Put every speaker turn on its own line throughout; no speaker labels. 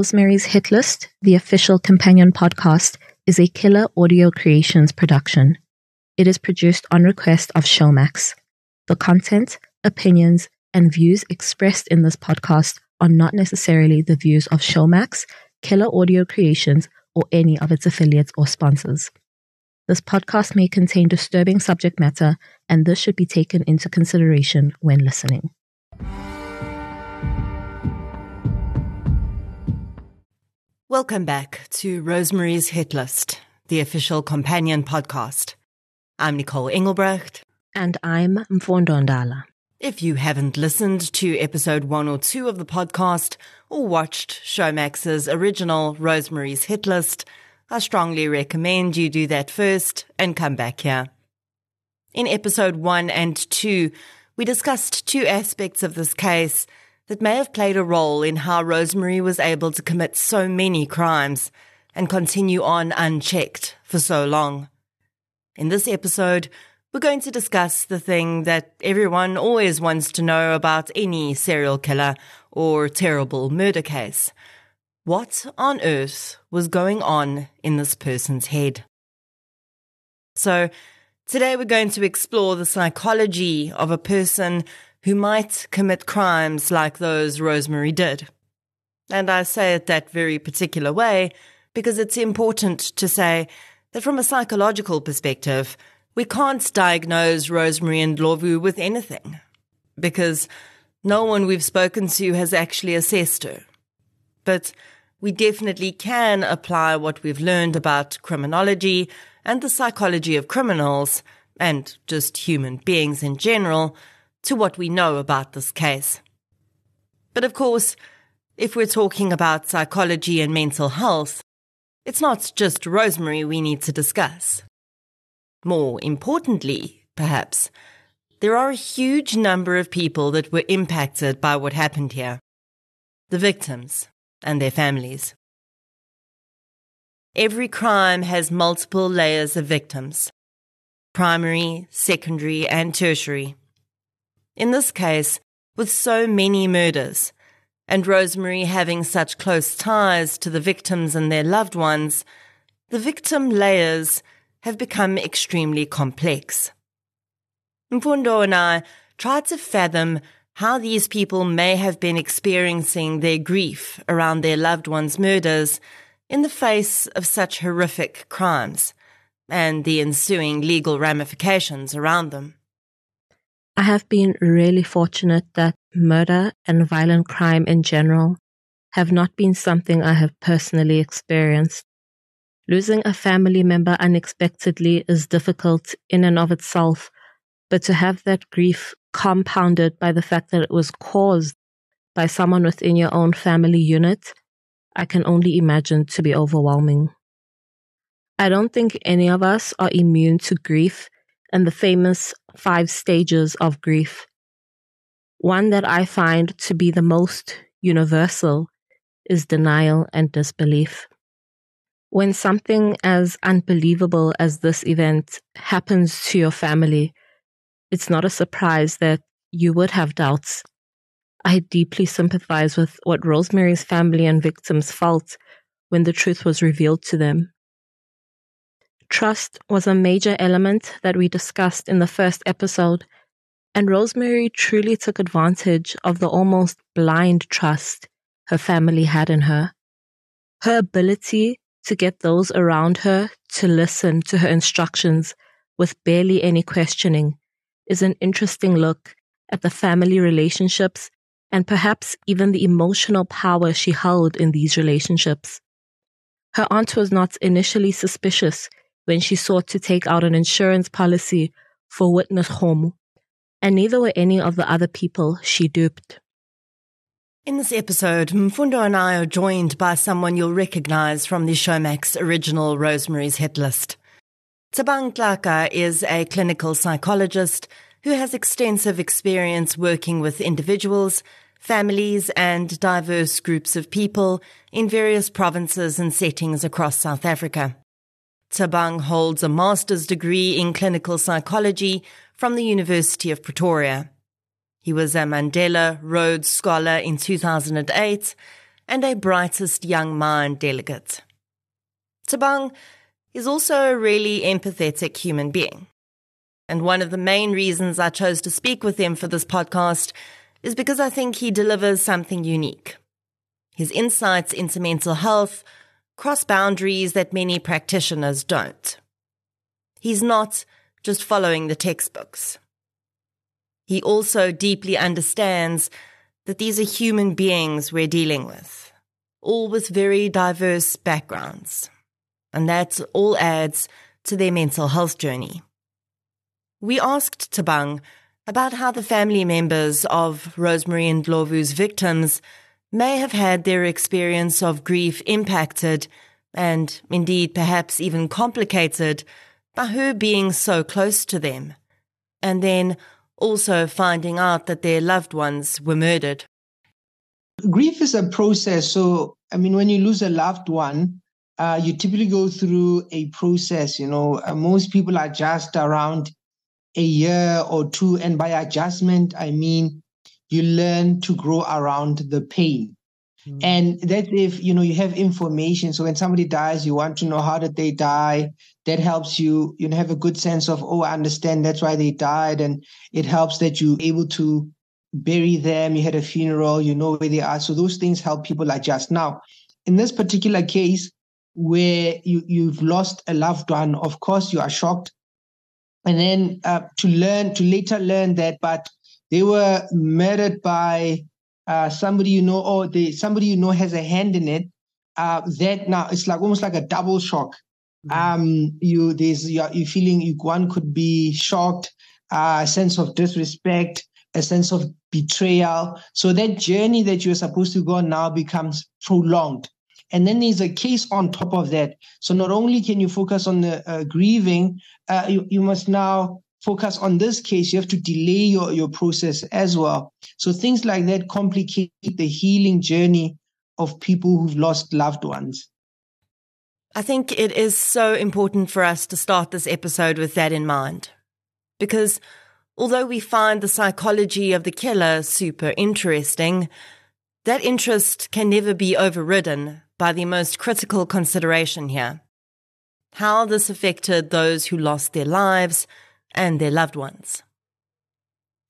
Rosemary's Hit List, the official companion podcast, is a Killer Audio Creations production. It is produced on request of Showmax. The content, opinions, and views expressed in this podcast are not necessarily the views of Showmax, Killer Audio Creations, or any of its affiliates or sponsors. This podcast may contain disturbing subject matter, and this should be taken into consideration when listening.
Welcome back to Rosemary's Hit List, the official companion podcast. I'm Nicole Engelbrecht.
And I'm Mfundo Ndala.
If you haven't listened to episode one or two of the podcast or watched Showmax's original Rosemary's Hit List, I strongly recommend you do that first and come back here. In episode one and two, we discussed two aspects of this case that may have played a role in how Rosemary was able to commit so many crimes and continue on unchecked for so long. In this episode, we're going to discuss the thing that everyone always wants to know about any serial killer or terrible murder case. What on earth was going on in this person's head? So, today we're going to explore the psychology of a person who might commit crimes like those Rosemary did. And I say it that very particular way because it's important to say that from a psychological perspective, we can't diagnose Rosemary Ndlovu with anything because no one we've spoken to has actually assessed her. But we definitely can apply what we've learned about criminology and the psychology of criminals and just human beings in general to what we know about this case. But of course, if we're talking about psychology and mental health, it's not just Rosemary we need to discuss. More importantly, perhaps, there are a huge number of people that were impacted by what happened here. The victims and their families. Every crime has multiple layers of victims primary, secondary, and tertiary. In this case, with so many murders, and Rosemary having such close ties to the victims and their loved ones, the victim layers have become extremely complex. Mfundo and I tried to fathom how these people may have been experiencing their grief around their loved ones' murders in the face of such horrific crimes and the ensuing legal ramifications around them.
I have been really fortunate that murder and violent crime in general have not been something I have personally experienced. Losing a family member unexpectedly is difficult in and of itself, but to have that grief compounded by the fact that it was caused by someone within your own family unit, I can only imagine to be overwhelming. I don't think any of us are immune to grief and the famous five stages of grief. One that I find to be the most universal is denial and disbelief. When something as unbelievable as this event happens to your family, it's not a surprise that you would have doubts. I deeply sympathize with what Rosemary's family and victims felt when the truth was revealed to them. Trust was a major element that we discussed in the first episode, and Rosemary truly took advantage of the almost blind trust her family had in her. Her ability to get those around her to listen to her instructions with barely any questioning is an interesting look at the family relationships and perhaps even the emotional power she held in these relationships. Her aunt was not initially suspicious when she sought to take out an insurance policy for Witness Homu, and neither were any of the other people she duped.
In this episode, Mfundo and I are joined by someone you'll recognize from the Showmax original Rosemary's Hit List. Thabang Tlaka is a clinical psychologist who has extensive experience working with individuals, families, and diverse groups of people in various provinces and settings across South Africa. Thabang holds a master's degree in clinical psychology from the University of Pretoria. He was a Mandela Rhodes Scholar in 2008 and a brightest young mind delegate. Thabang is also a really empathetic human being. And one of the main reasons I chose to speak with him for this podcast is because I think he delivers something unique. His insights into mental health cross boundaries that many practitioners don't. He's not just following the textbooks. He also deeply understands that these are human beings we're dealing with, all with very diverse backgrounds. And that all adds to their mental health journey. We asked Thabang about how the family members of Rosemary Ndlovu's victims may have had their experience of grief impacted and indeed perhaps even complicated by her being so close to them, and then also finding out that their loved ones were murdered.
Grief is a process. So, I mean, when you lose a loved one, uh, you typically go through a process. You know, uh, most people are just around a year or two. And by adjustment, I mean you learn to grow around the pain. Mm-hmm. And that's if you know you have information. So when somebody dies, you want to know how did they die. That helps you, you know, have a good sense of, oh, I understand that's why they died. And it helps that you're able to bury them. You had a funeral, you know where they are. So those things help people adjust. Now, in this particular case, where you, you've lost a loved one, of course you are shocked and then uh, to learn to later learn that but they were murdered by uh, somebody you know or they somebody you know has a hand in it uh, that now it's like almost like a double shock mm-hmm. um you there's you're, you're feeling you, one could be shocked uh, a sense of disrespect a sense of betrayal so that journey that you're supposed to go on now becomes prolonged and then there's a case on top of that. So not only can you focus on the uh, grieving, uh, you, you must now focus on this case. You have to delay your, your process as well. So things like that complicate the healing journey of people who've lost loved ones.
I think it is so important for us to start this episode with that in mind. Because although we find the psychology of the killer super interesting, that interest can never be overridden by the most critical consideration here how this affected those who lost their lives and their loved ones.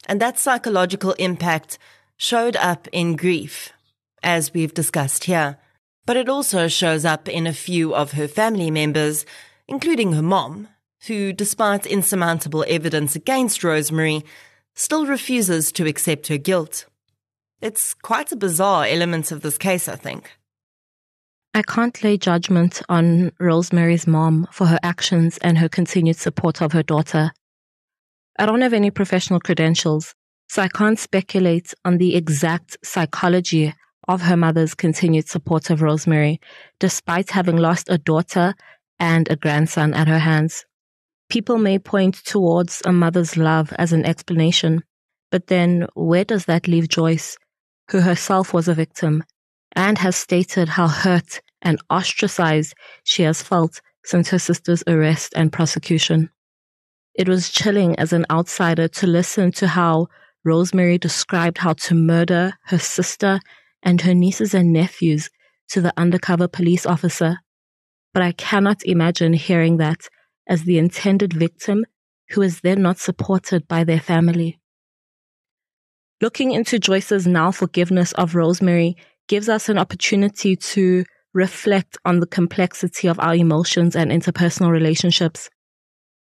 And that psychological impact showed up in grief, as we've discussed here, but it also shows up in a few of her family members, including her mom, who, despite insurmountable evidence against Rosemary, still refuses to accept her guilt. It's quite a bizarre element of this case, I think.
I can't lay judgment on Rosemary's mom for her actions and her continued support of her daughter. I don't have any professional credentials, so I can't speculate on the exact psychology of her mother's continued support of Rosemary, despite having lost a daughter and a grandson at her hands. People may point towards a mother's love as an explanation, but then where does that leave Joyce, who herself was a victim and has stated how hurt and ostracized she has felt since her sister's arrest and prosecution. It was chilling as an outsider to listen to how Rosemary described how to murder her sister and her nieces and nephews to the undercover police officer. But I cannot imagine hearing that as the intended victim who is then not supported by their family. Looking into Joyce's now forgiveness of Rosemary gives us an opportunity to reflect on the complexity of our emotions and interpersonal relationships.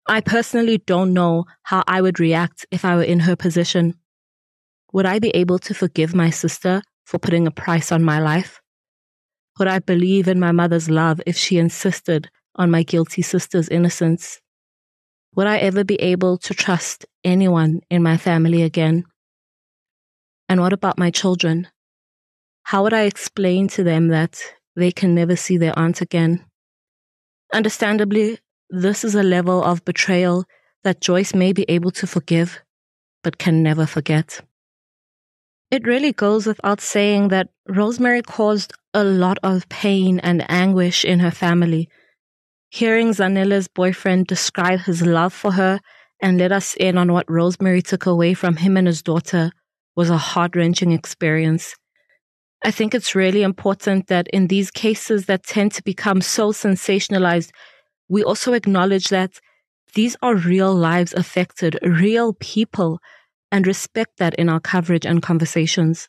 I personally don't know how I would react if I were in her position. Would I be able to forgive my sister for putting a price on my life? Would I believe in my mother's love if she insisted on my guilty sister's innocence? Would I ever be able to trust anyone in my family again? And what about my children? How would I explain to them that they can never see their aunt again? Understandably, this is a level of betrayal that Joyce may be able to forgive, but can never forget. It really goes without saying that Rosemary caused a lot of pain and anguish in her family. Hearing Zanele's boyfriend describe his love for her and let us in on what Rosemary took away from him and his daughter was a heart wrenching experience I think it's really important that in these cases that tend to become so sensationalized, we also acknowledge that these are real lives affected, real people, and respect that in our coverage and conversations.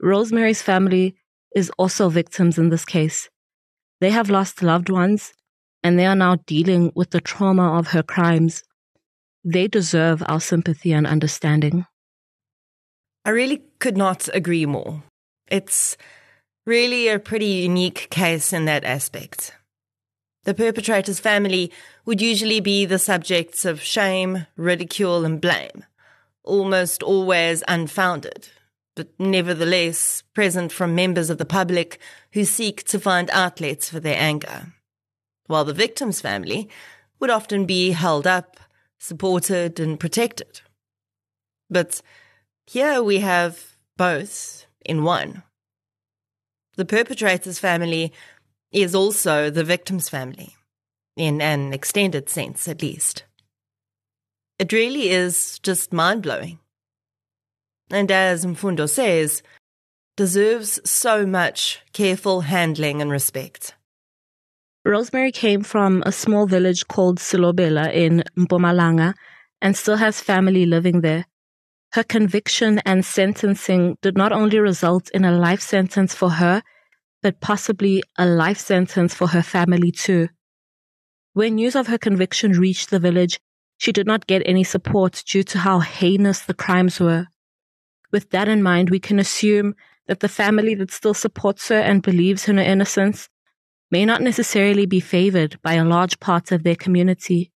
Rosemary's family is also victims in this case. They have lost loved ones and they are now dealing with the trauma of her crimes. They deserve our sympathy and understanding.
I really could not agree more. It's really a pretty unique case in that aspect. The perpetrator's family would usually be the subjects of shame, ridicule, and blame, almost always unfounded, but nevertheless present from members of the public who seek to find outlets for their anger. While the victim's family would often be held up, supported, and protected. But here we have both in one. The perpetrator's family is also the victim's family, in an extended sense at least. It really is just mind blowing. And as Mfundo says, deserves so much careful handling and respect.
Rosemary came from a small village called Silobela in Mpumalanga and still has family living there. Her conviction and sentencing did not only result in a life sentence for her, but possibly a life sentence for her family too. When news of her conviction reached the village, she did not get any support due to how heinous the crimes were. With that in mind, we can assume that the family that still supports her and believes in her innocence may not necessarily be favored by a large part of their community.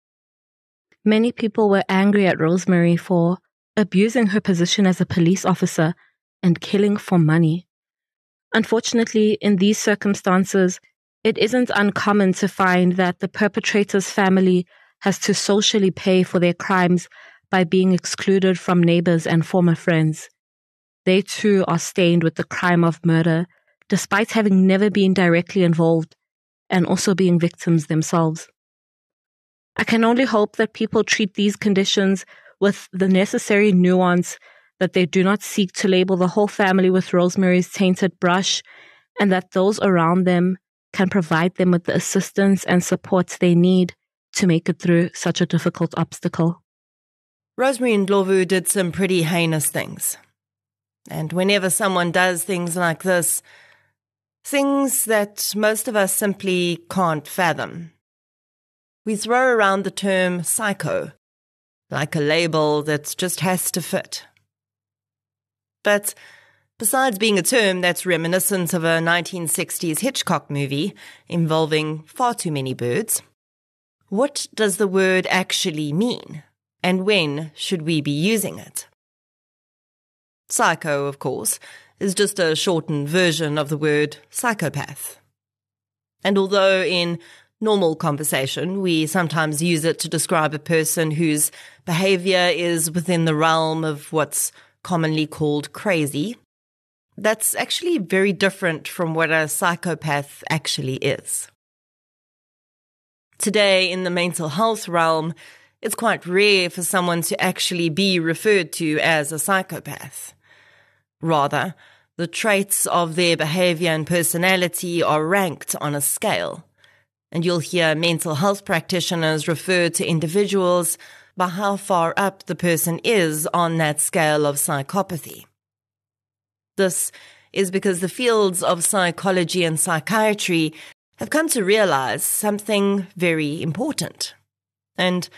Many people were angry at Rosemary for abusing her position as a police officer and killing for money. Unfortunately, in these circumstances, it isn't uncommon to find that the perpetrator's family has to socially pay for their crimes by being excluded from neighbors and former friends. They too are stained with the crime of murder, despite having never been directly involved and also being victims themselves. I can only hope that people treat these conditions with the necessary nuance that they do not seek to label the whole family with Rosemary's tainted brush, and that those around them can provide them with the assistance and support they need to make it through such a difficult obstacle.
Rosemary Ndlovu did some pretty heinous things. And whenever someone does things like this, things that most of us simply can't fathom, we throw around the term psycho, like a label that just has to fit. But besides being a term that's reminiscent of a 1960s Hitchcock movie involving far too many birds, what does the word actually mean? And when should we be using it? Psycho, of course, is just a shortened version of the word psychopath. And although in normal conversation we sometimes use it to describe a person whose behavior is within the realm of what's commonly called crazy, that's actually very different from what a psychopath actually is. Today, in the mental health realm, it's quite rare for someone to actually be referred to as a psychopath. Rather, the traits of their behavior and personality are ranked on a scale. And you'll hear mental health practitioners refer to individuals by how far up the person is on that scale of psychopathy. This is because the fields of psychology and psychiatry have come to realize something very important and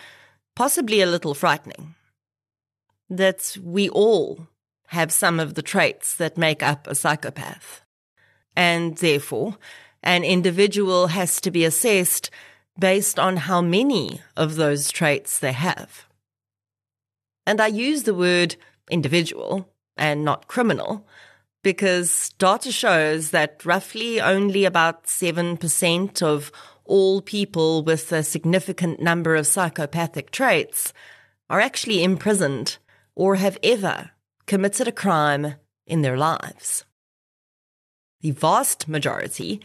possibly a little frightening. That we all have some of the traits that make up a psychopath. And therefore, an individual has to be assessed based on how many of those traits they have. And I use the word individual and not criminal because data shows that roughly only about 7% of all people with a significant number of psychopathic traits are actually imprisoned or have ever committed a crime in their lives. The vast majority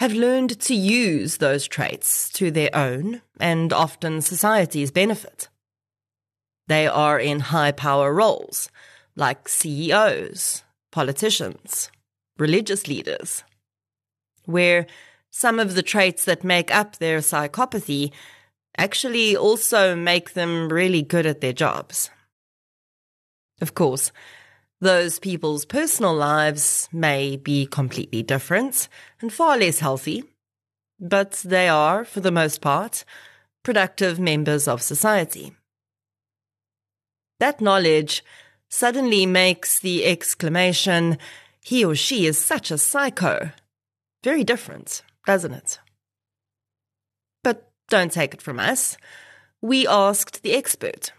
have learned to use those traits to their own and often society's benefit. They are in high power roles, like CEOs, politicians, religious leaders, where some of the traits that make up their psychopathy actually also make them really good at their jobs. Of course, those people's personal lives may be completely different and far less healthy, but they are, for the most part, productive members of society. That knowledge suddenly makes the exclamation, he or she is such a psycho, very different, doesn't it? But don't take it from us. We asked the expert,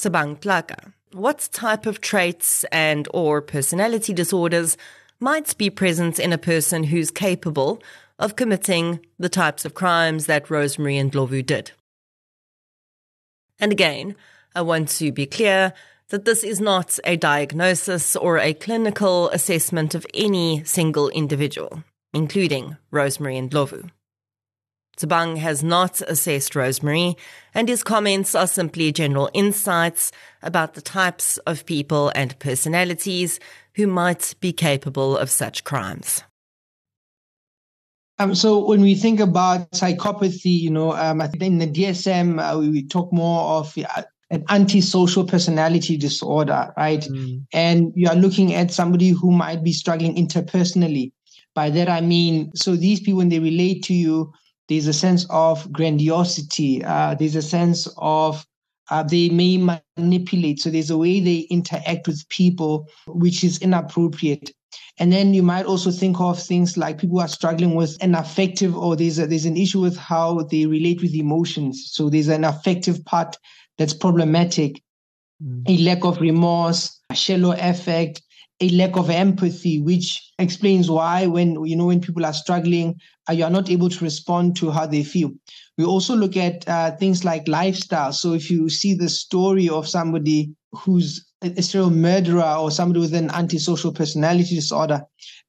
Thabang Tlaka, what type of traits and or personality disorders might be present in a person who's capable of committing the types of crimes that Rosemary Ndlovu did. And again, I want to be clear that this is not a diagnosis or a clinical assessment of any single individual, including Rosemary Ndlovu. Thabang has not assessed Rosemary, and his comments are simply general insights about the types of people and personalities who might be capable of such crimes.
Um, so when we think about psychopathy, you know, um, I think in the DSM uh, we, we, talk more of uh, an antisocial personality disorder, right? Mm. And you are looking at somebody who might be struggling interpersonally. By that I mean, so these people when they relate to you, there's a sense of grandiosity. Uh, there's a sense of uh, they may manipulate. So there's a way they interact with people which is inappropriate. And then you might also think of things like people are struggling with an affective or there's a, there's an issue with how they relate with emotions. So there's an affective part that's problematic, mm. a lack of remorse, a shallow affect, a lack of empathy, which explains why when you know when people are struggling, you are not able to respond to how they feel. We also look at uh, things like lifestyle. So if you see the story of somebody who's a serial murderer or somebody with an antisocial personality disorder,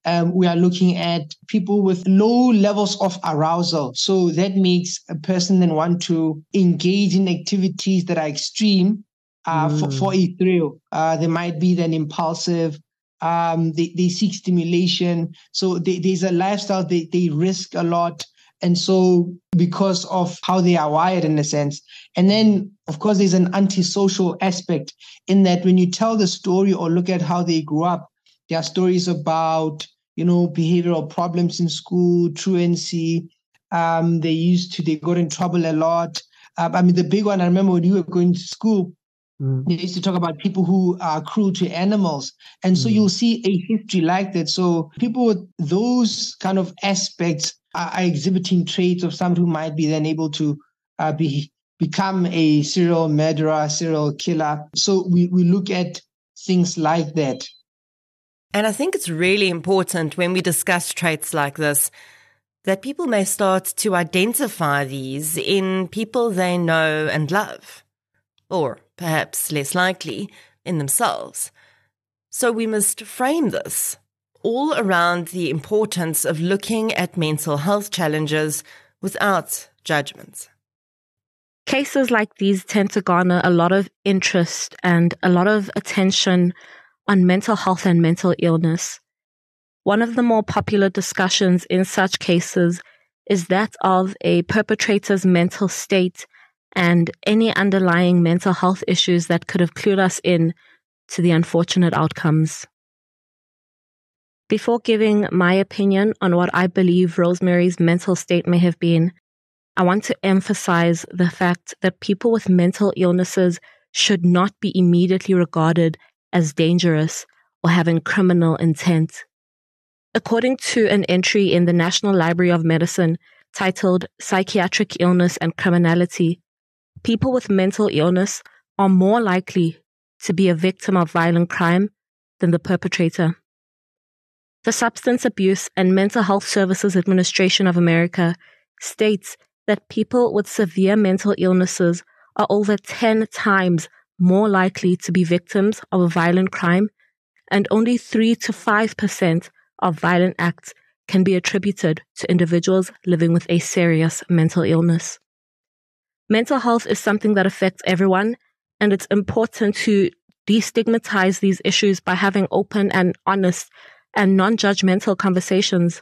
um, we are looking at people with low levels of arousal. So that makes a person then want to engage in activities that are extreme uh, mm. for, for a thrill. Uh, they might be then impulsive. Um, they, they seek stimulation. So they, there's a lifestyle they, they risk a lot. And so, because of how they are wired in a sense. And then, of course, there's an antisocial aspect in that when you tell the story or look at how they grew up, there are stories about, you know, behavioral problems in school, truancy. Um, they used to, they got in trouble a lot. Um, I mean, the big one, I remember when you were going to school, Mm. They used to talk about people who are cruel to animals. And so mm. you'll see a history like that. So people with those kind of aspects are, are exhibiting traits of someone who might be then able to uh, be become a serial murderer, serial killer. So we, we look at things like that.
And I think it's really important when we discuss traits like this that people may start to identify these in people they know and love, or perhaps less likely, in themselves. So we must frame this all around the importance of looking at mental health challenges without judgment.
Cases like these tend to garner a lot of interest and a lot of attention on mental health and mental illness. One of the more popular discussions in such cases is that of a perpetrator's mental state and any underlying mental health issues that could have clued us in to the unfortunate outcomes. Before giving my opinion on what I believe Rosemary's mental state may have been, I want to emphasize the fact that people with mental illnesses should not be immediately regarded as dangerous or having criminal intent. According to an entry in the National Library of Medicine titled Psychiatric Illness and Criminality, people with mental illness are more likely to be a victim of violent crime than the perpetrator. The Substance Abuse and Mental Health Services Administration of America states that people with severe mental illnesses are over 10 times more likely to be victims of a violent crime, and only 3 to 5% of violent acts can be attributed to individuals living with a serious mental illness. Mental health is something that affects everyone, and it's important to destigmatize these issues by having open and honest and non judgmental conversations.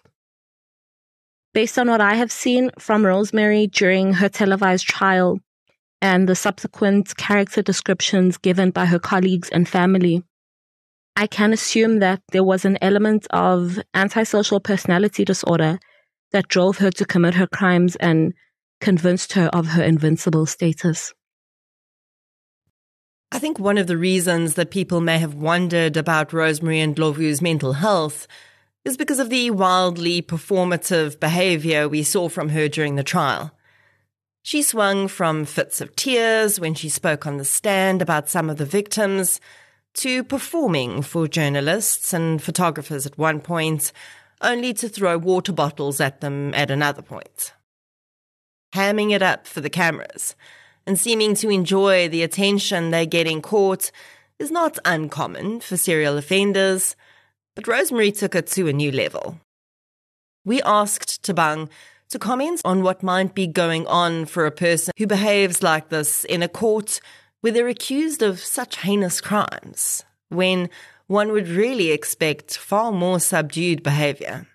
Based on what I have seen from Rosemary during her televised trial and the subsequent character descriptions given by her colleagues and family, I can assume that there was an element of antisocial personality disorder that drove her to commit her crimes and convinced her of her invincible status.
I think one of the reasons that people may have wondered about Rosemary Ndlovu's mental health is because of the wildly performative behavior we saw from her during the trial. She swung from fits of tears when she spoke on the stand about some of the victims to performing for journalists and photographers at one point, only to throw water bottles at them at another point. Hamming it up for the cameras and seeming to enjoy the attention they get in court is not uncommon for serial offenders, but Rosemary took it to a new level. We asked Thabang to comment on what might be going on for a person who behaves like this in a court where they're accused of such heinous crimes, when one would really expect far more subdued behavior.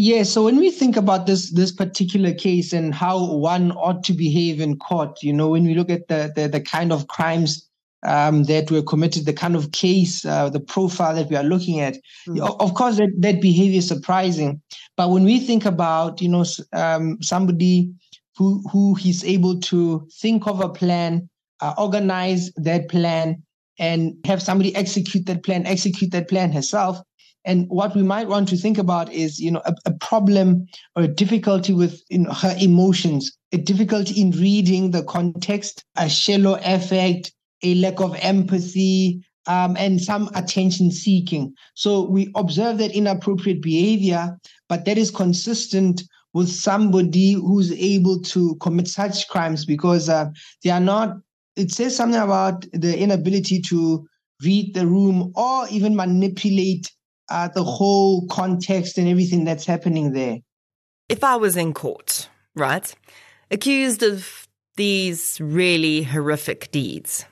Yeah, so when we think about this this particular case and how one ought to behave in court, you know, when we look at the the, the kind of crimes um, that were committed, the kind of case, uh, the profile that we are looking at, mm. of course, that, that behavior is surprising. But when we think about, you know, um, somebody who who is able to think of a plan, uh, organize that plan and have somebody execute that plan, execute that plan herself. And what we might want to think about is, you know, a, a problem or a difficulty with you know, her emotions, a difficulty in reading the context, a shallow affect, a lack of empathy, um, and some attention seeking. So we observe that inappropriate behavior, but that is consistent with somebody who's able to commit such crimes because uh, they are not it says something about the inability to read the room or even manipulate uh, the whole context and everything that's happening there.
If I was in court, right, accused of these really horrific deeds,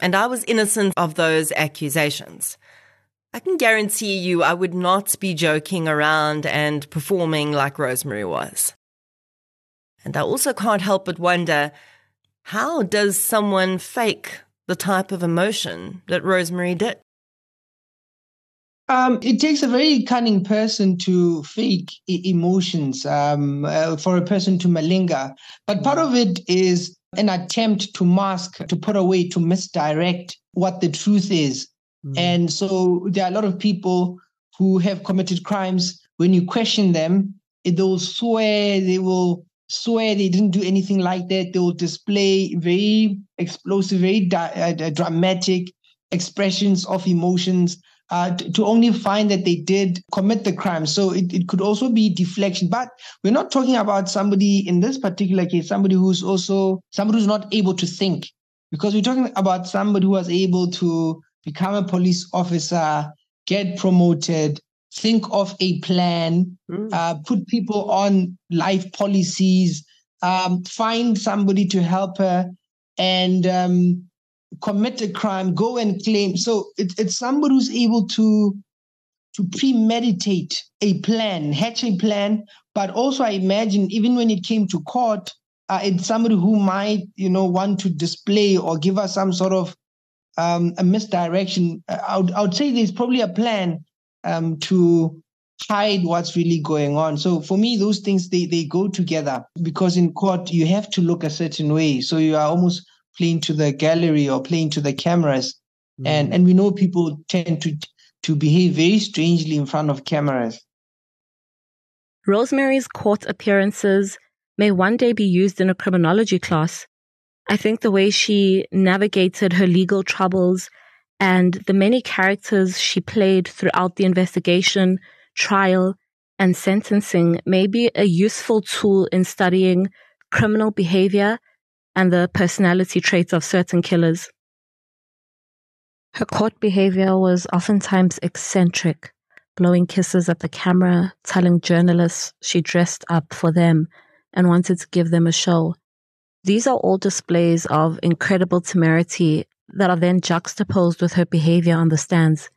and I was innocent of those accusations, I can guarantee you I would not be joking around and performing like Rosemary was. And I also can't help but wonder how does someone fake the type of emotion that Rosemary did?
Um, it takes a very cunning person to fake e- emotions, um, uh, for a person to malinger. But part of it is an attempt to mask, to put away, to misdirect what the truth is. Mm. And so there are a lot of people who have committed crimes. When you question them, they'll swear, they will swear they didn't do anything like that. They will display very explosive, very di- uh, dramatic expressions of emotions uh, to, to, only find that they did commit the crime. So it, it could also be deflection. But we're not talking about somebody in this particular case, somebody who's also somebody who's not able to think, because we're talking about somebody who was able to become a police officer, get promoted, think of a plan, mm. uh, put people on life policies, um, find somebody to help her, and um, commit a crime, go and claim. So it, it's somebody who's able to to premeditate a plan, hatch a plan, but also I imagine even when it came to court, uh, it's somebody who might, you know, want to display or give us some sort of um, a misdirection. I would, I would say there's probably a plan um, to hide what's really going on. So for me, those things they they go together because in court you have to look a certain way. So you are almost playing to the gallery or playing to the cameras, mm. and and we know people tend to to behave very strangely in front of cameras.
Rosemary's court appearances may one day be used in a criminology class. I think the way she navigated her legal troubles and the many characters she played throughout the investigation, trial, and sentencing may be a useful tool in studying criminal behavior and the personality traits of certain killers. Her court behavior was oftentimes eccentric, blowing kisses at the camera, telling journalists she dressed up for them and wanted to give them a show. These are all displays of incredible temerity that are then juxtaposed with her behavior on the stands.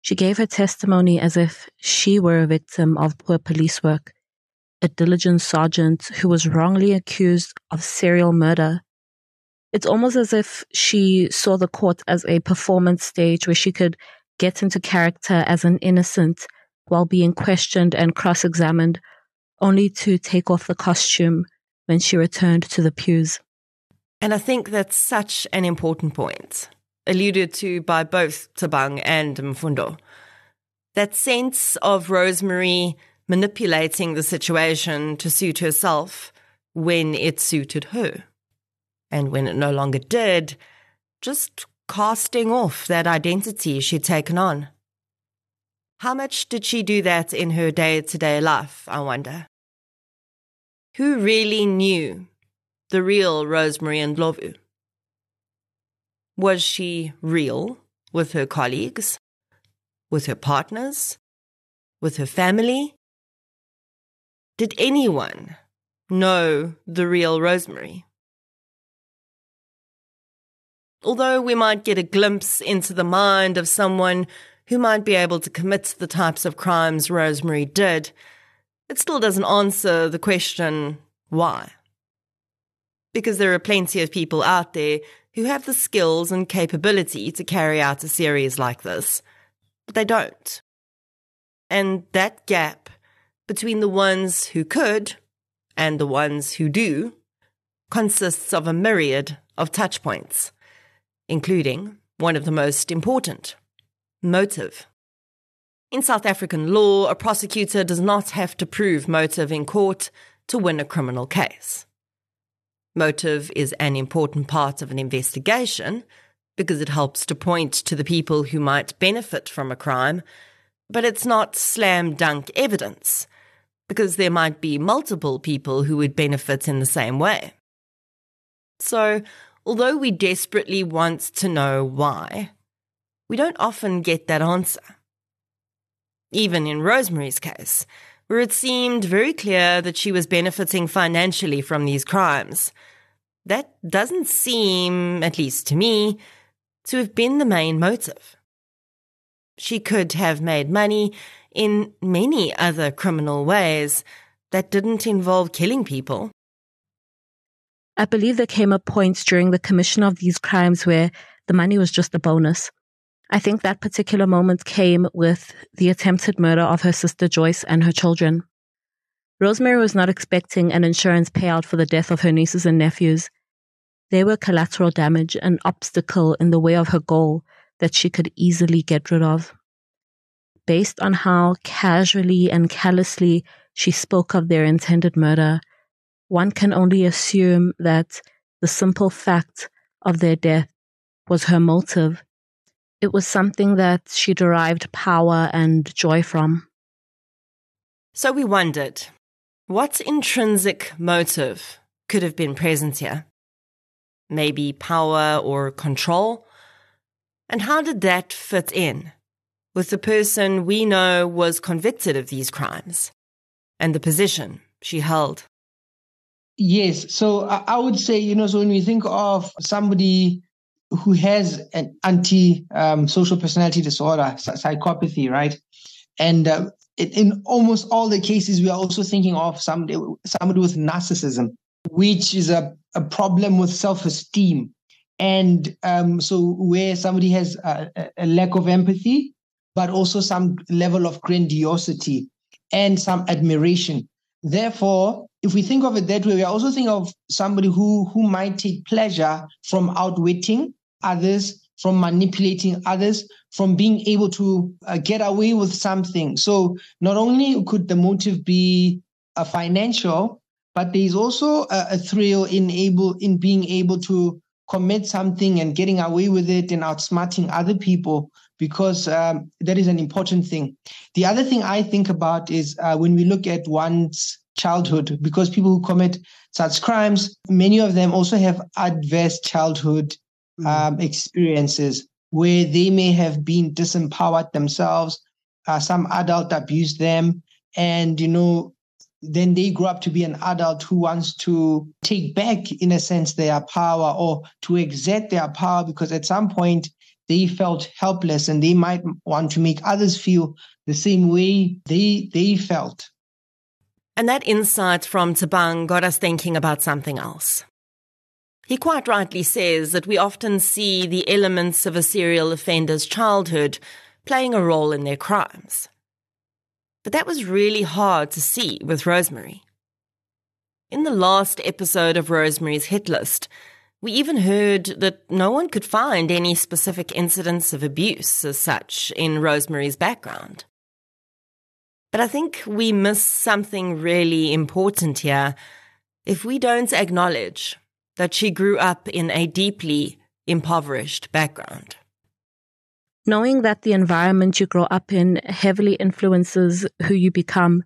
She gave her testimony as if she were a victim of poor police work, a diligent sergeant who was wrongly accused of serial murder. It's almost as if she saw the court as a performance stage where she could get into character as an innocent while being questioned and cross examined, only to take off the costume when she returned to the pews.
And I think that's such an important point, alluded to by both Thabang and Mfundo. That sense of Rosemary manipulating the situation to suit herself when it suited her. And when it no longer did, just casting off that identity she'd taken on. How much did she do that in her day to day life, I wonder? Who really knew the real Rosemary and Ndlovu? Was she real with her colleagues, with her partners, with her family? Did anyone know the real Rosemary? Although we might get a glimpse into the mind of someone who might be able to commit the types of crimes Rosemary did, it still doesn't answer the question why. Because there are plenty of people out there who have the skills and capability to carry out a series like this, but they don't. And that gap between the ones who could and the ones who do consists of a myriad of touchpoints including one of the most important motive. In South African law, a prosecutor does not have to prove motive in court to win a criminal case. Motive is an important part of an investigation because it helps to point to the people who might benefit from a crime, but it's not slam dunk evidence because there might be multiple people who would benefit in the same way. So, although we desperately want to know why, we don't often get that answer. Even in Rosemary's case, where it seemed very clear that she was benefiting financially from these crimes, that doesn't seem, at least to me, to have been the main motive. She could have made money in many other criminal ways that didn't involve killing people.
I believe there came a point during the commission of these crimes where the money was just a bonus. I think that particular moment came with the attempted murder of her sister Joyce and her children. Rosemary was not expecting an insurance payout for the death of her nieces and nephews. They were collateral damage, an obstacle in the way of her goal that she could easily get rid of. Based on how casually and callously she spoke of their intended murder, one can only assume that the simple fact of their death was her motive. It was something that she derived power and joy from.
So we wondered what intrinsic motive could have been present here? Maybe power or control? And how did that fit in with the person we know was convicted of these crimes and the position she held?
Yes. So I would say, you know, so when we think of somebody who has an anti um, social personality disorder, psychopathy, right? And uh, in almost all the cases, we are also thinking of somebody, somebody with narcissism, which is a, a problem with self esteem. And um, so, where somebody has a, a lack of empathy, but also some level of grandiosity and some admiration. Therefore, if we think of it that way, we also think of somebody who, who might take pleasure from outwitting others, from manipulating others, from being able to uh, get away with something. So not only could the motive be a financial, but there is also a, a thrill in able in being able to commit something and getting away with it and outsmarting other people because um, that is an important thing. The other thing I think about is uh, when we look at one's childhood because people who commit such crimes, many of them also have adverse childhood mm. um, experiences where they may have been disempowered themselves. Uh, some adult abused them, and you know, then they grow up to be an adult who wants to take back, in a sense, their power or to exert their power because at some point they felt helpless and they might want to make others feel the same way they they felt.
And that insight from Thabang got us thinking about something else. He quite rightly says that we often see the elements of a serial offender's childhood playing a role in their crimes. But that was really hard to see with Rosemary. In the last episode of Rosemary's Hit List, we even heard that no one could find any specific incidents of abuse as such in Rosemary's background. But I think we miss something really important here if we don't acknowledge that she grew up in a deeply impoverished background.
Knowing that the environment you grow up in heavily influences who you become,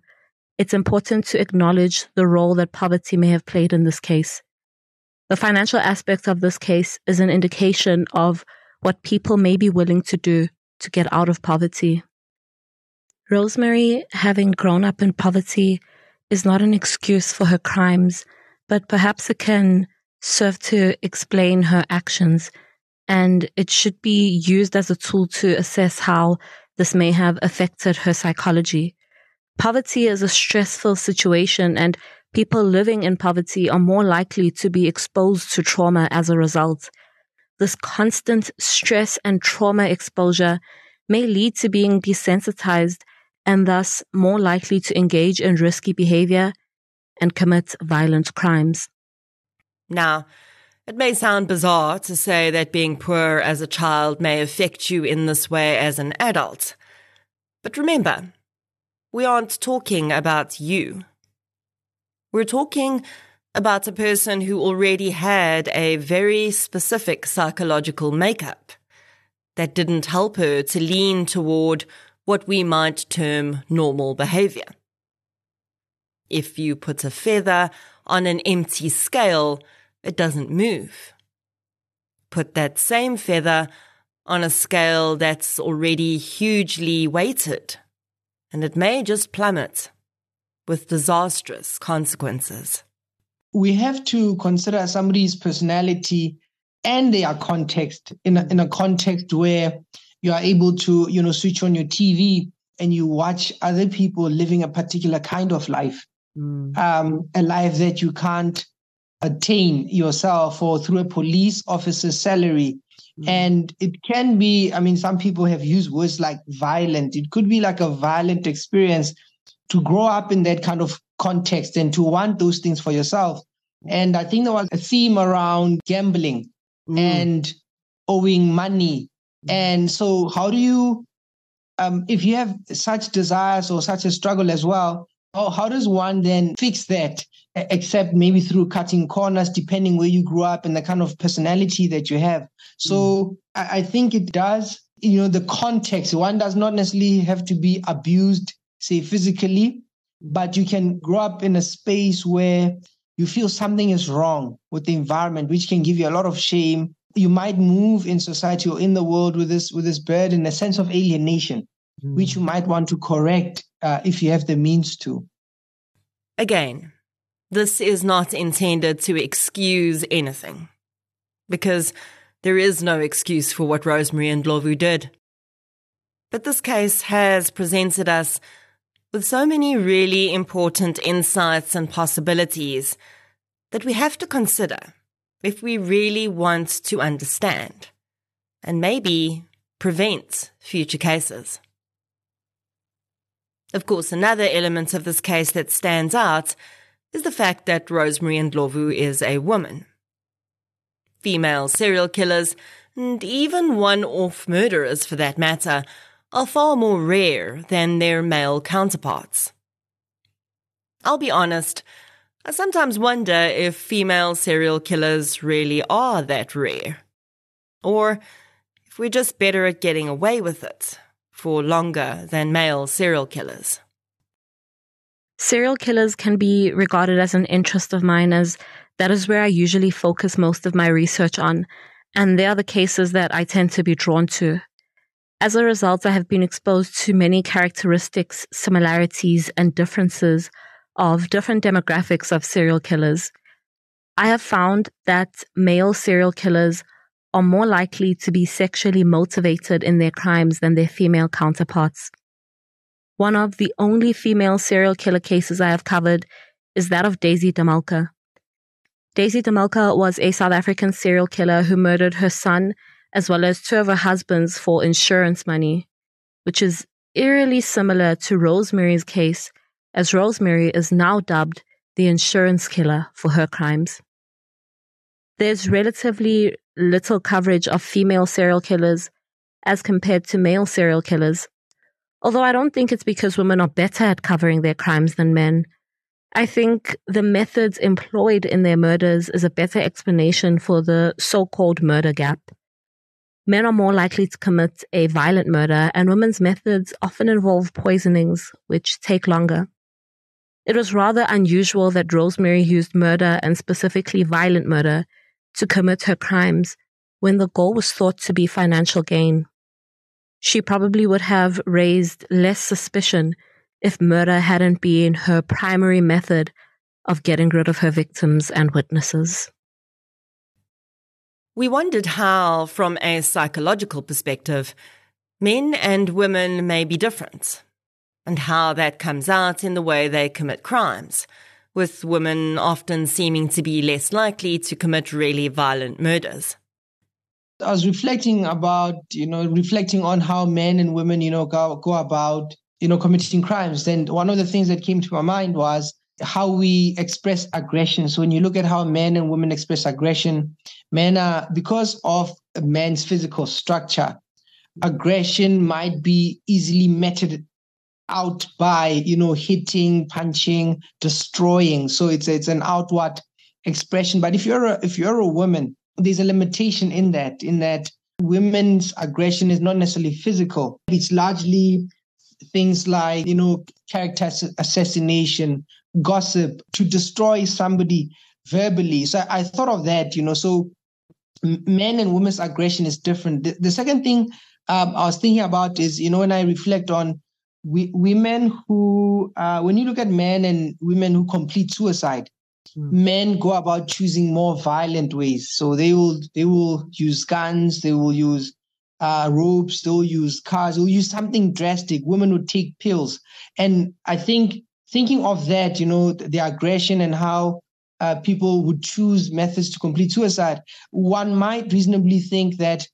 it's important to acknowledge the role that poverty may have played in this case. The financial aspect of this case is an indication of what people may be willing to do to get out of poverty. Rosemary, having grown up in poverty, is not an excuse for her crimes, but perhaps it can serve to explain her actions, and it should be used as a tool to assess how this may have affected her psychology. Poverty is a stressful situation, and people living in poverty are more likely to be exposed to trauma as a result. This constant stress and trauma exposure may lead to being desensitized and thus more likely to engage in risky behavior and commit violent crimes.
Now, it may sound bizarre to say that being poor as a child may affect you in this way as an adult. But remember, we aren't talking about you. We're talking about a person who already had a very specific psychological makeup that didn't help her to lean toward what we might term normal behavior. If you put a feather on an empty scale, it doesn't move. Put that same feather on a scale that's already hugely weighted, and it may just plummet with disastrous consequences.
We have to consider somebody's personality and their context in a, in a context where you are able to, you know, switch on your TV and you watch other people living a particular kind of life, mm. um, a life that you can't attain yourself or through a police officer's salary. Mm. And it can be, I mean, some people have used words like violent. It could be like a violent experience to grow up in that kind of context and to want those things for yourself. And I think there was a theme around gambling mm. and owing money and so, how do you, um, if you have such desires or such a struggle as well, how, how does one then fix that? Except maybe through cutting corners, depending where you grew up and the kind of personality that you have. So, mm. I, I think it does, you know, the context. One does not necessarily have to be abused, say, physically, but you can grow up in a space where you feel something is wrong with the environment, which can give you a lot of shame you might move in society or in the world with this with this burden, a sense of alienation, mm. which you might want to correct uh, if you have the means to.
Again, this is not intended to excuse anything, because there is no excuse for what Rosemary and Ndlovu did. But this case has presented us with so many really important insights and possibilities that we have to consider if we really want to understand and maybe prevent future cases. Of course, another element of this case that stands out is the fact that Rosemary Ndlovu is a woman. Female serial killers, and even one-off murderers for that matter, are far more rare than their male counterparts. I'll be honest, I sometimes wonder if female serial killers really are that rare. Or if we're just better at getting away with it for longer than male serial killers.
Serial killers can be regarded as an interest of mine as that is where I usually focus most of my research on, and they are the cases that I tend to be drawn to. As a result, I have been exposed to many characteristics, similarities, and differences of different demographics of serial killers, I have found that male serial killers are more likely to be sexually motivated in their crimes than their female counterparts. One of the only female serial killer cases I have covered is that of Daisy de Melker. Daisy de Melker was a South African serial killer who murdered her son as well as two of her husbands for insurance money, which is eerily similar to Rosemary's case, as Rosemary is now dubbed the insurance killer for her crimes. There's relatively little coverage of female serial killers as compared to male serial killers, although I don't think it's because women are better at covering their crimes than men. I think the methods employed in their murders is a better explanation for the so called murder gap. Men are more likely to commit a violent murder, and women's methods often involve poisonings, which take longer. It was rather unusual that Rosemary used murder and specifically violent murder to commit her crimes when the goal was thought to be financial gain. She probably would have raised less suspicion if murder hadn't been her primary method of getting rid of her victims and witnesses.
We wondered how, from a psychological perspective, men and women may be different, and how that comes out in the way they commit crimes, with women often seeming to be less likely to commit really violent murders.
I was reflecting about, you know, reflecting on how men and women, you know, go, go about, you know, committing crimes. And one of the things that came to my mind was how we express aggression. So when you look at how men and women express aggression, men are because of man's physical structure, aggression might be easily meted out by you know hitting, punching, destroying. So it's it's an outward expression. But if you're a, if you're a woman, there's a limitation in that. In that women's aggression is not necessarily physical. It's largely things like you know character assassination gossip, to destroy somebody verbally. So I, I thought of that, you know. So men and women's aggression is different. The, the second thing um, I was thinking about is, you know, when I reflect on we, women who, uh, when you look at men and women who complete suicide, mm. men go about choosing more violent ways. So they will they will use guns, they will use uh, ropes, they'll use cars, they'll use something drastic. Women would take pills, and I think thinking of that, you know, the aggression and how uh, people would choose methods to complete suicide, one might reasonably think that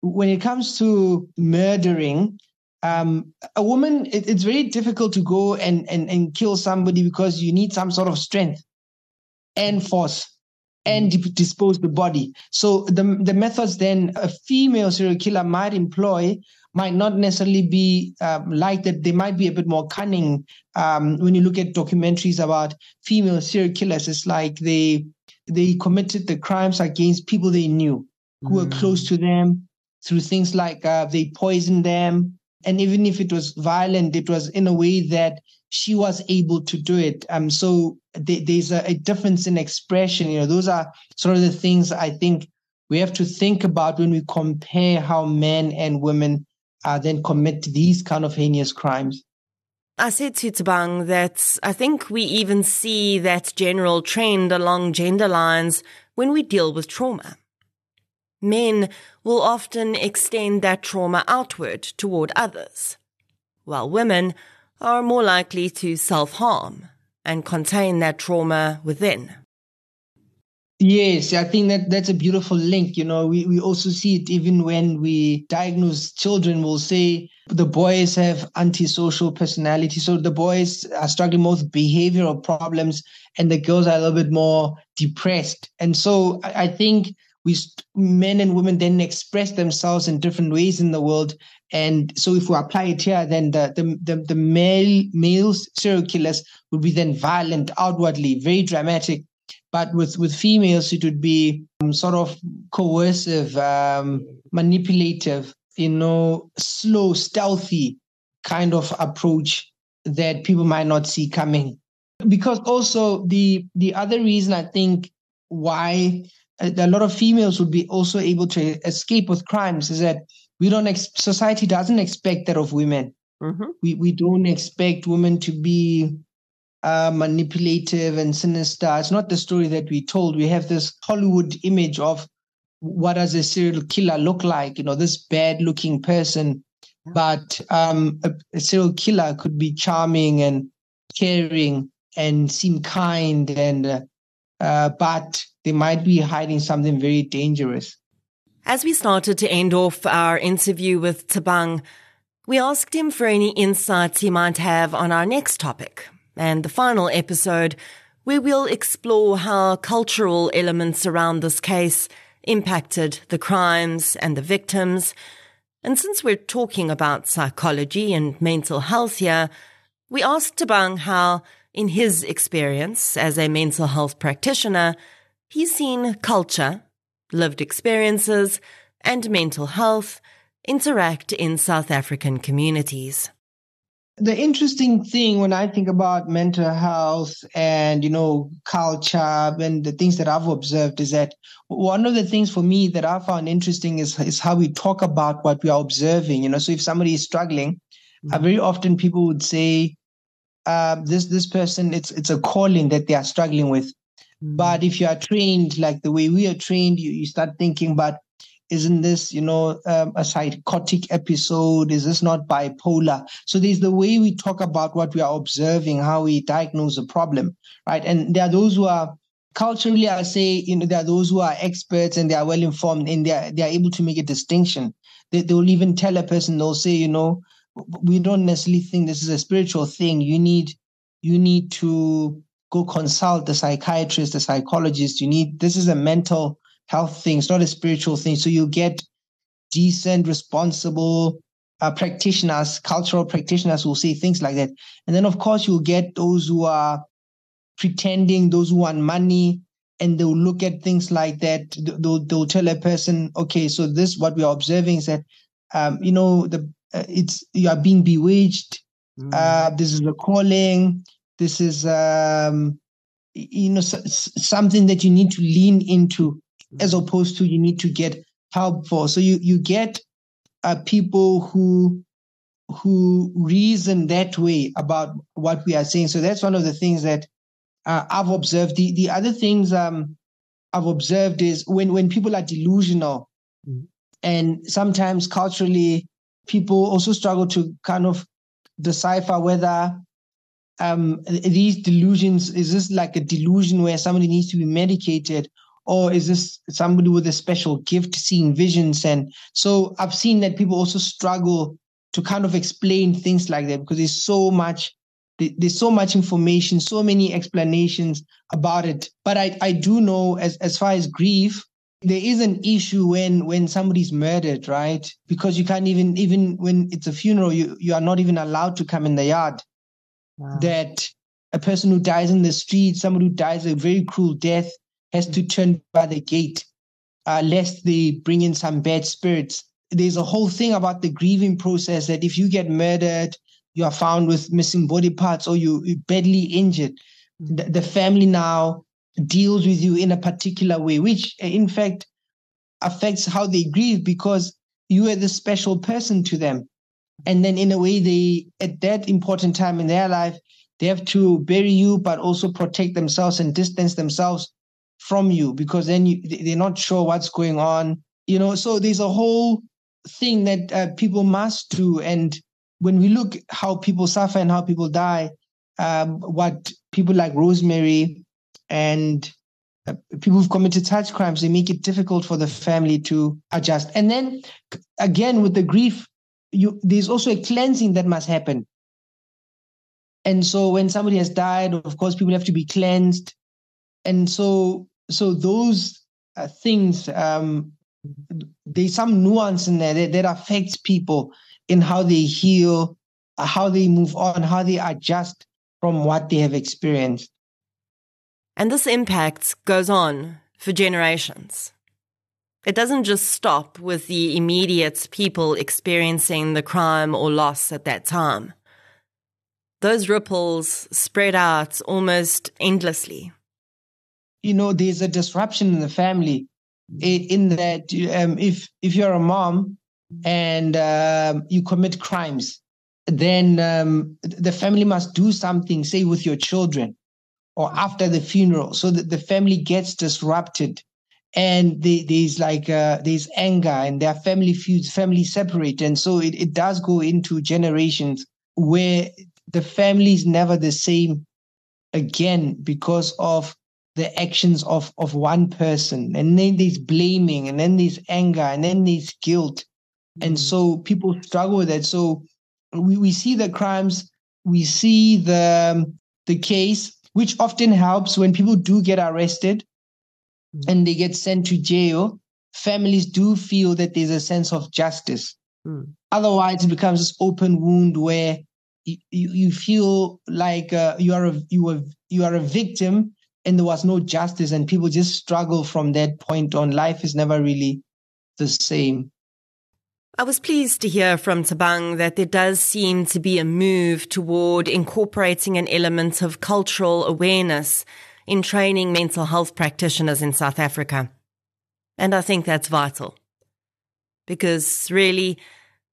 when it comes to murdering, um, a woman, it, it's very difficult to go and, and, and kill somebody because you need some sort of strength and force and mm-hmm. dispose the body. So the the methods then a female serial killer might employ might not necessarily be um, like that. They might be a bit more cunning. Um, when you look at documentaries about female serial killers, it's like they they committed the crimes against people they knew who mm. were close to them through things like uh, they poisoned them, and even if it was violent, it was in a way that she was able to do it. Um, so th- there's a, a difference in expression. You know, those are sort of the things I think we have to think about when we compare how men and women uh, then commit these kind of heinous crimes.
I said to Thabang that I think we even see that general trend along gender lines when we deal with trauma. Men will often extend that trauma outward toward others, while women are more likely to self-harm and contain that trauma within.
Yes, I think that that's a beautiful link. You know, we, we also see it even when we diagnose children, we'll say the boys have antisocial personality. So the boys are struggling more with behavioral problems and the girls are a little bit more depressed. And so I, I think we men and women then express themselves in different ways in the world. And so if we apply it here, then the the the, the male male serial killers would be then violent outwardly, very dramatic but with, with females, it would be um, sort of coercive, um, manipulative, you know, slow, stealthy kind of approach that people might not see coming. Because also the the other reason I think why a, a lot of females would be also able to escape with crimes is that we don't ex- society doesn't expect that of women. Mm-hmm. We we don't expect women to be uh, manipulative and sinister. It's not the story that we told. We have this Hollywood image of what does a serial killer look like? You know, this bad looking person, but um, a, a serial killer could be charming and caring and seem kind and uh, uh, but they might be hiding something very dangerous.
As we started to end off our interview with Thabang, we asked him for any insights he might have on our next topic and the final episode, where we'll explore how cultural elements around this case impacted the crimes and the victims. And since we're talking about psychology and mental health here, we asked Thabang how, in his experience as a mental health practitioner, he's seen culture, lived experiences, and mental health interact in South African communities.
The interesting thing when I think about mental health and, you know, culture and the things that I've observed is that one of the things for me that I found interesting is, is how we talk about what we are observing. You know, so if somebody is struggling, mm-hmm. uh, very often people would say, uh, this this person, it's it's a calling that they are struggling with. But if you are trained like the way we are trained, you, you start thinking, but isn't this you know um, a psychotic episode? Is this not bipolar? So there's the way we talk about what we are observing how we diagnose a problem right? And there are those who are culturally i say you know there are those who are experts and they are well informed and they are, they are able to make a distinction. They, they will even tell a person they'll say you know we don't necessarily think this is a spiritual thing. You need you need to go consult the psychiatrist the psychologist you need this is a mental health thing. It's not a spiritual thing. So you get decent, responsible uh, practitioners, cultural practitioners who say things like that. And then, of course, you'll get those who are pretending, those who want money, and they'll look at things like that. They'll, they'll tell a person, okay, so this, what we are observing is that, um, you know, the uh, it's you are being bewitched. Mm. Uh, this is a calling. This is, um, you know, something that you need to lean into as opposed to you need to get help for. So you you get uh, people who who reason that way about what we are saying. So that's one of the things that uh, I've observed. The the other things um, I've observed is when when people are delusional, mm-hmm. and sometimes culturally people also struggle to kind of decipher whether um, these delusions is this like a delusion where somebody needs to be medicated? Or is this somebody with a special gift seeing visions? And so i've seen that people also struggle to kind of explain things like that because there's so much there's so much information so many explanations about it. But i i do know as as far as grief there is an issue when when somebody's murdered right? Because you can't even even when it's a funeral you you are not even allowed to come in the yard wow. that a person who dies in the street someone who dies a very cruel death has to mm. turn by the gate uh, lest they bring in some bad spirits. There's a whole thing about the grieving process that if you get murdered, you are found with missing body parts or you, are badly injured, mm. the, the family now deals with you in a particular way, which uh, in fact affects how they grieve because you are the special person to them. And then in a way, they, at that important time in their life, they have to bury you, but also protect themselves and distance themselves from you because then you, they're not sure what's going on you know? So there's a whole thing that uh, people must do. And when we look how people suffer and how people die um, what people like rosemary and uh, people who've committed such crimes they make it difficult for the family to adjust. And then again with the grief you there's also a cleansing that must happen. And so when somebody has died of course people have to be cleansed. And so so those uh, things um, there's some nuance in there that, that affects people in how they heal uh, how they move on how they adjust from what they have experienced.
And this impact goes on for generations it doesn't just stop with the immediate people experiencing the crime or loss at that time. Those ripples spread out almost endlessly.
You know, there's a disruption in the family. In that um, if if you're a mom and um, you commit crimes, then um, the family must do something, say with your children or after the funeral, so that the family gets disrupted and they, there's like uh, there's anger and there are family feuds, family separate, and so it, it does go into generations where the family is never the same again because of the actions of of one person, and then there's blaming, and then there's anger, and then there's guilt, and mm. so people struggle with that. So we, we see the crimes, we see the um, the case, which often helps when people do get arrested mm. and they get sent to jail, families do feel that there's a sense of justice. Mm. Otherwise, it becomes this open wound where you, you feel like uh, you are a, you are you are a victim and there was no justice, and people just struggle from that point on. Life is never really the same.
I was pleased to hear from Thabang that there does seem to be a move toward incorporating an element of cultural awareness in training mental health practitioners in South Africa. And I think that's vital. Because really,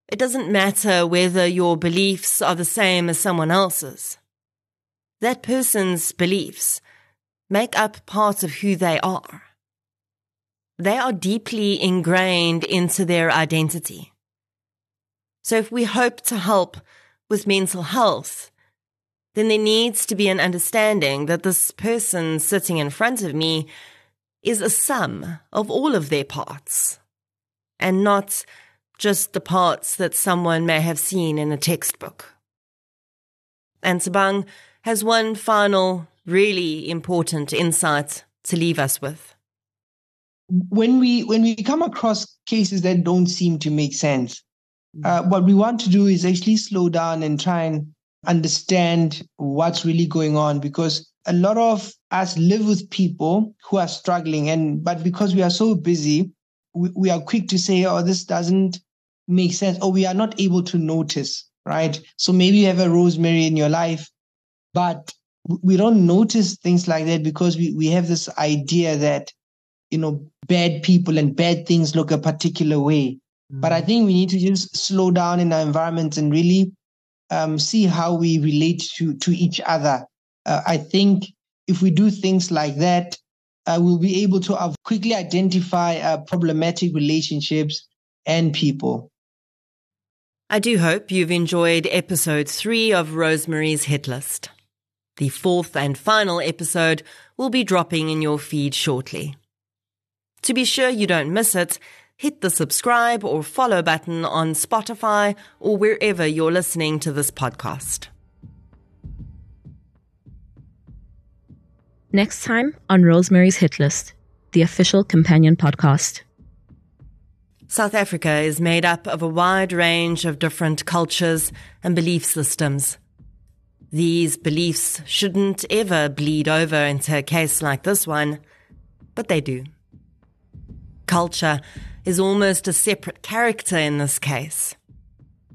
it doesn't matter whether your beliefs are the same as someone else's. That person's beliefs make up part of who they are. They are deeply ingrained into their identity. So if we hope to help with mental health, then there needs to be an understanding that this person sitting in front of me is a sum of all of their parts and not just the parts that someone may have seen in a textbook. And Thabang has one final, really important insight to leave us with.
When we when we come across cases that don't seem to make sense, uh, what we want to do is actually slow down and try and understand what's really going on because a lot of us live with people who are struggling and but because we are so busy we, we are quick to say oh this doesn't make sense or we are not able to notice right? So maybe you have a rosemary in your life but we don't notice things like that because we, we have this idea that you know bad people and bad things look a particular way. Mm. But I think we need to just slow down in our environments and really um, see how we relate to to each other. Uh, I think if we do things like that, uh, we'll be able to quickly identify uh, problematic relationships and people.
I do hope you've enjoyed episode three of Rosemary's Hit List. The fourth and final episode will be dropping in your feed shortly. To be sure you don't miss it, hit the subscribe or follow button on Spotify or wherever you're listening to this podcast.
Next time on Rosemary's Hit List, the official companion podcast.
South Africa is made up of a wide range of different cultures and belief systems. These beliefs shouldn't ever bleed over into a case like this one, but they do. Culture is almost a separate character in this case,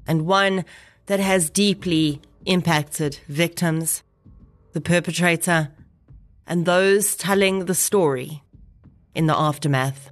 and one that has deeply impacted victims, the perpetrator, and those telling the story in the aftermath.